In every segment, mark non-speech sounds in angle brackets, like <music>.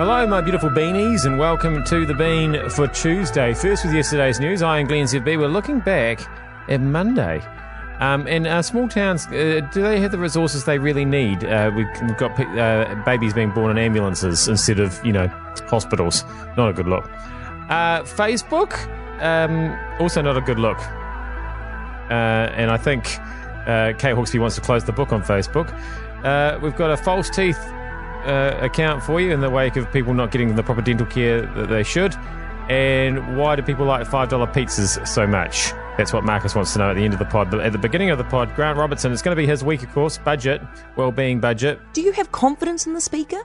Hello, my beautiful beanies, and welcome to the Bean for Tuesday. First, with yesterday's news, I and Glenn ZB were looking back at Monday. Um, and uh, small towns, uh, do they have the resources they really need? Uh, we've, got uh, babies being born in ambulances instead of, you know, hospitals. Not a good look. Uh, Facebook, um, also not a good look. Uh, and I think Kate Hawkesby wants to close the book on Facebook. we've got a false teeth uh, account for you in the wake of people not getting the proper dental care that they should? And why do people like $5 pizzas so much? That's what Marcus wants to know at the end of the pod. But at the beginning of the pod, Grant Robertson, it's going to be his week, of course, budget, well-being budget. Do you have confidence in the speaker?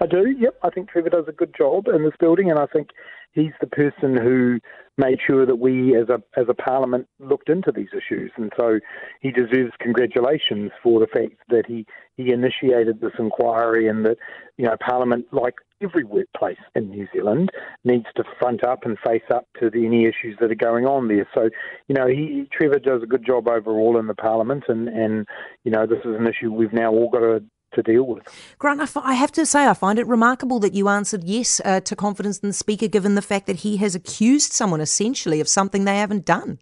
I do, yep. I think Trevor does a good job in this building, and I think he's the person who made sure that we as a as a parliament looked into these issues. And so he deserves congratulations for the fact that he he initiated this inquiry and that you know parliament like every workplace in New Zealand needs to front up and face up to the, any issues that are going on there. So you know he Trevor does a good job overall in the parliament and and you know this is an issue we've now all got to to deal with. Grant, I have to say, I find it remarkable that you answered yes uh, to confidence in the Speaker, given the fact that he has accused someone essentially of something they haven't done.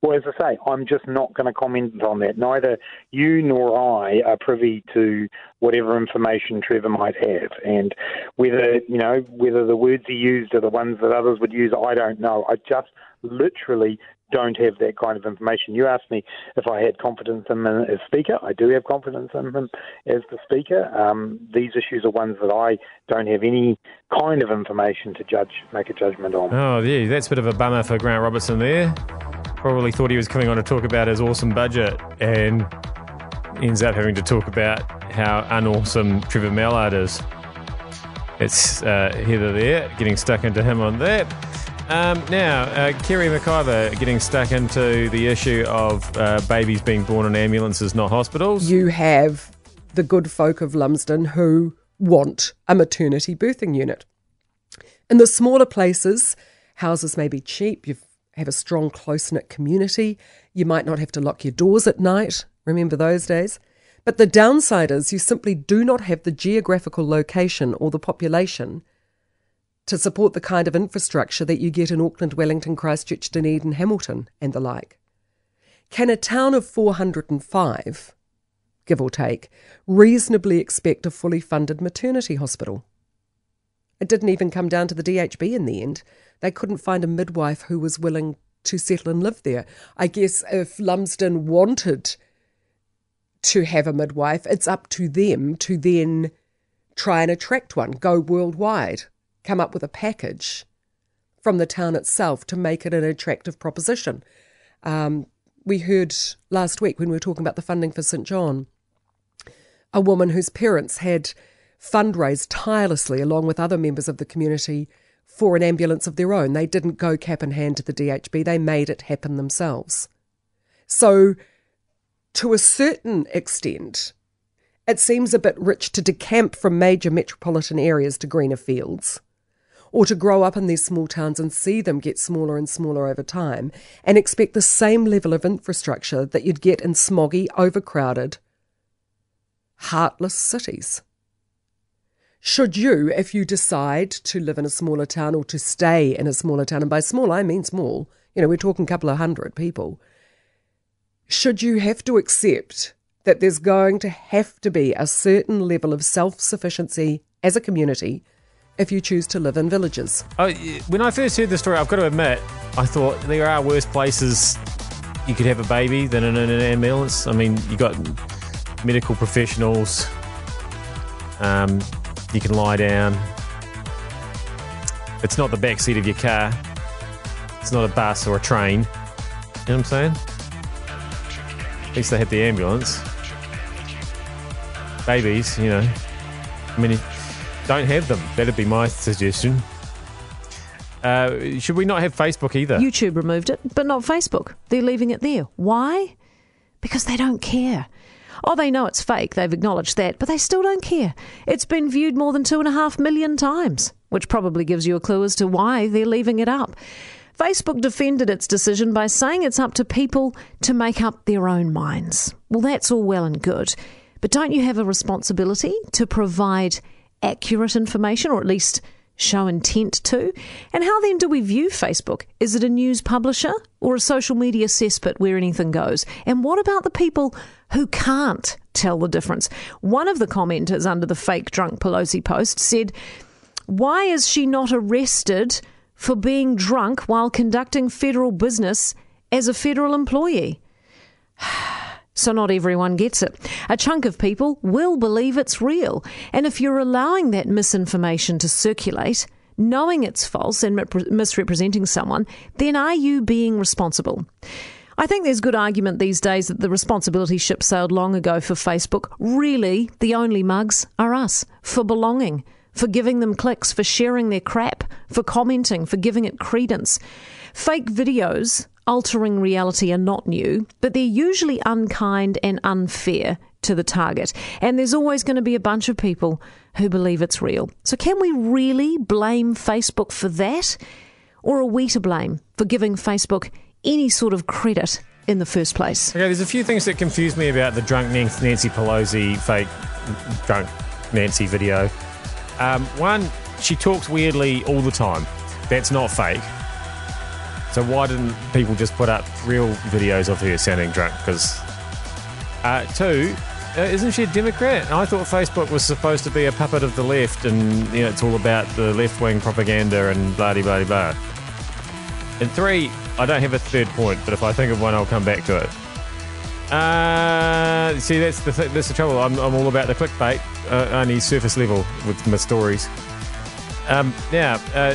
Well, as I say, I'm just not going to comment on that. Neither you nor I are privy to whatever information Trevor might have, and whether you know whether the words he used are the ones that others would use, I don't know. I just literally don't have that kind of information. You asked me if I had confidence in him as Speaker. I do have confidence in him as the Speaker. Um, these issues are ones that I don't have any kind of information to judge, make a judgment on. Oh, yeah, that's a bit of a bummer for Grant Robertson there. Probably thought he was coming on to talk about his awesome budget and ends up having to talk about how unawesome Trevor Mallard is. It's uh, Heather there, getting stuck into him on that. Um, now, uh, Kerre McIvor getting stuck into the issue of uh, babies being born in ambulances, not hospitals. You have the good folk of Lumsden who want a maternity birthing unit. In the smaller places, houses may be cheap. You have a strong, close knit community. You might not have to lock your doors at night. Remember those days? But the downside is you simply do not have the geographical location or the population to support the kind of infrastructure that you get in Auckland, Wellington, Christchurch, Dunedin, Hamilton, and the like. Can a town of 405, give or take, reasonably expect a fully funded maternity hospital? It didn't even come down to the DHB in the end. They couldn't find a midwife who was willing to settle and live there. I guess if Lumsden wanted to have a midwife, it's up to them to then try and attract one, go worldwide come up with a package from the town itself to make it an attractive proposition. Um, we heard last week when we were talking about the funding for St John, a woman whose parents had fundraised tirelessly along with other members of the community for an ambulance of their own. They didn't go cap in hand to the DHB, they made it happen themselves. So, to a certain extent, it seems a bit rich to decamp from major metropolitan areas to greener fields or to grow up in these small towns and see them get smaller and smaller over time and expect the same level of infrastructure that you'd get in smoggy, overcrowded, heartless cities. Should you, if you decide to live in a smaller town or to stay in a smaller town, and by small I mean small, you know, we're talking a couple of hundred people, should you have to accept that there's going to have to be a certain level of self sufficiency as a community if you choose to live in villages. Oh, when I first heard the story, I've got to admit, I thought there are worse places you could have a baby than in an ambulance. I mean, you got medical professionals. Um, you can lie down. It's not the back seat of your car. It's not a bus or a train. You know what I'm saying? At least they have the ambulance. Babies, you know. I mean, don't have them. That'd be my suggestion. Uh, should we not have Facebook either? YouTube removed it, but not Facebook. They're leaving it there. Why? Because they don't care. Oh, they know it's fake. They've acknowledged that, but they still don't care. It's been viewed more than two and a half million times, which probably gives you a clue as to why they're leaving it up. Facebook defended its decision by saying it's up to people to make up their own minds. Well, that's all well and good, but don't you have a responsibility to provide accurate information, or at least show intent to? And how then do we view Facebook? Is it a news publisher or a social media cesspit where anything goes? And what about the people who can't tell the difference? One of the commenters under the fake drunk Pelosi post said, Why is she not arrested for being drunk while conducting federal business as a federal employee? So, not everyone gets it. A chunk of people will believe it's real. And if you're allowing that misinformation to circulate, knowing it's false and misrepresenting someone, then are you being responsible? I think there's good argument these days that the responsibility ship sailed long ago for Facebook. Really, the only mugs are us for belonging, for giving them clicks, for sharing their crap, for commenting, for giving it credence. Fake videos altering reality are not new, but they're usually unkind and unfair to the target. And there's always going to be a bunch of people who believe it's real. So, can we really blame Facebook for that? Or are we to blame for giving Facebook any sort of credit in the first place? Okay, there's a few things that confuse me about the drunk Nancy Pelosi fake drunk Nancy video. Um, one, she talks weirdly all the time. That's not fake. So why didn't people just put up real videos of her sounding drunk? Because uh, two, uh, isn't she a Democrat? I thought Facebook was supposed to be a puppet of the left, and you know it's all about the left wing propaganda and blah blah blah. And three, I don't have a third point, but if I think of one, I'll come back to it. Uh, see, that's the th- that's the trouble. I'm, I'm all about the clickbait, uh, only surface level with my stories. Um, now, uh,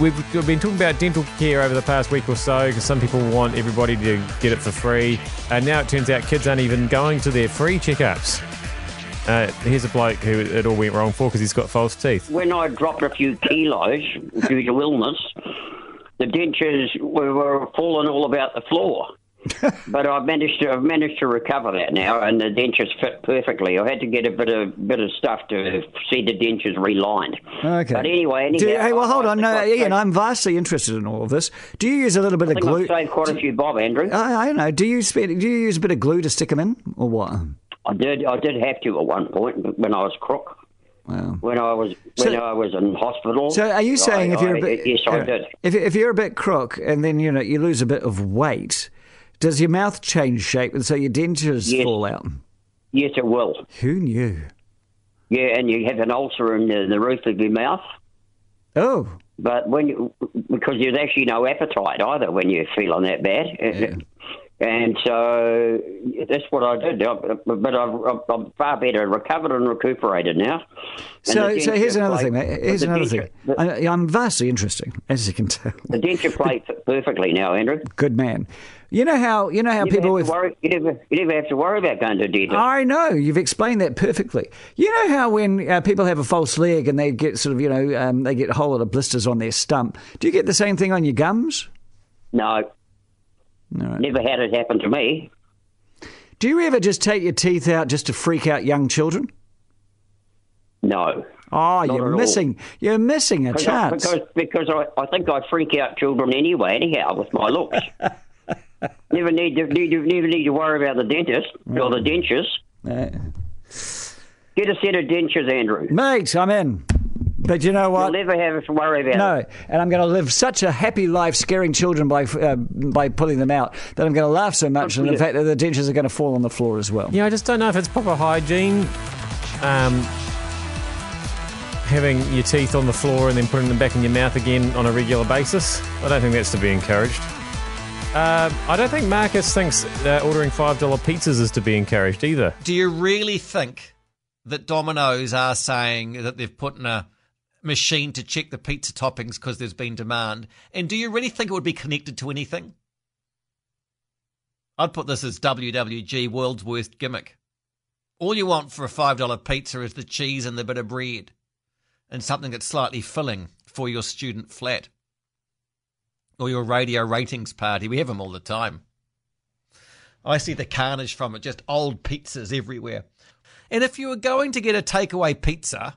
we've, been talking about dental care over the past week or so because some people want everybody to get it for free. And now it turns out kids aren't even going to their free checkups. Uh, here's a bloke who it all went wrong for because he's got false teeth. When I dropped a few kilos due to illness, the dentures were, were falling all about the floor. But I've managed to I've managed to recover that now, and the dentures fit perfectly. I had to get a bit of bit of stuff to see the dentures relined. Okay. But anyway, anyhow, you- hey, well, hold I on. No, Ian, I'm vastly interested in all of this. Do you use a little bit I of glue? I've saved quite a few bob, Andrew. I, I don't know. Do you spend, do you use a bit of glue to stick them in, or what? I did I did have to at one point when I was crook. Wow. When I was when So- I was in hospital. So, are you saying I- if you're a I- bit yes, I did. If if you're a bit crook and then you know you lose a bit of weight, does your mouth change shape and so your dentures Yes. fall out? Yes, it will. Who knew? Yeah, and you have an ulcer in the, the roof of your mouth. Oh, But when you, because there's actually no appetite either when you're feeling that bad. And so that's what I did. I- But I've, I'm far better, recovered and recuperated now. And so so here's another plate- thing. mate. Here's another denture- thing. I'm vastly interesting, as you can tell. The denture plate <laughs> perfectly now, Andrew. Good man. You know how you know how You people with worry, you, never, you never have to worry about going to the dentist. I know you've explained that perfectly. You know how when uh, people have a false leg and they get sort of you know um, they get a whole lot of blisters on their stump. Do you get the same thing on your gums? no, never had it happen to me. Do you ever just take your teeth out just to freak out young children? No. Oh, you're at all. missing. You're missing a chance. because, because I, I think I freak out children anyway, anyhow, with my looks. <laughs> never need to need to, never need to worry about the dentist or the dentures. Uh, Get a set of dentures, Andrew. mate, I'm in. But you know You'll what? never have to worry about No, it. and I'm going to live such a happy life scaring children by uh, by pulling them out that I'm going to laugh so much, and the fact that the dentures are going to fall on the floor as well. Yeah, I just don't know if it's proper hygiene. Um, having your teeth on the floor and then putting them back in your mouth again on a regular basis. I don't think that's to be encouraged. Uh, I don't think Marcus thinks uh, ordering $5 pizzas is to be encouraged either. Do you really think that Domino's are saying that they've put in a machine to check the pizza toppings because there's been demand? And do you really think it would be connected to anything? I'd put this as WWG world's worst gimmick. All you want for a $5 pizza is the cheese and the bit of bread and something that's slightly filling for your student flat or your radio ratings party. We have them all the time. I see the carnage from it, just old pizzas everywhere. And if you were going to get a takeaway pizza,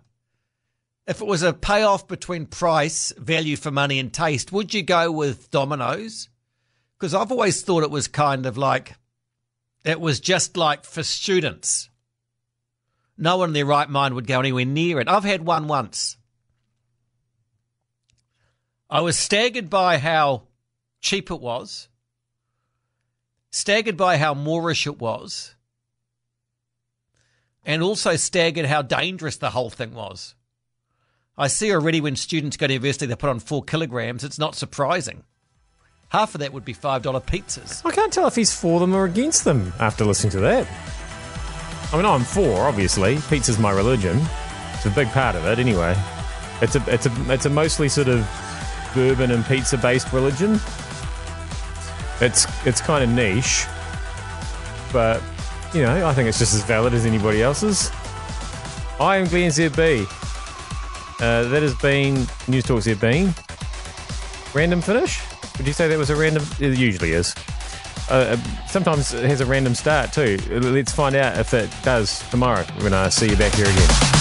if it was a payoff between price, value for money, and taste, would you go with Domino's? Because I've always thought it was kind of like, it was just like for students. No one in their right mind would go anywhere near it. I've had one once. I was staggered by how cheap it was, staggered by how moreish it was, and also staggered how dangerous the whole thing was. I see already when students go to university, they put on four kilograms. It's not surprising. Half of that would be $5 pizzas. I can't tell if he's for them or against them after listening to that. I mean, I'm for, obviously. Pizza's my religion. It's a big part of it, anyway. It's a, it's a, it's a mostly sort of bourbon and pizza based religion. It's, it's kind of niche, but you know, I think it's just as valid as anybody else's. I am Glenn ZB. Uh, that has been News Talk ZB. Random finish? Would you say that was a random? It usually is. Uh, sometimes it has a random start too. Let's find out if it does tomorrow when I see you back here again.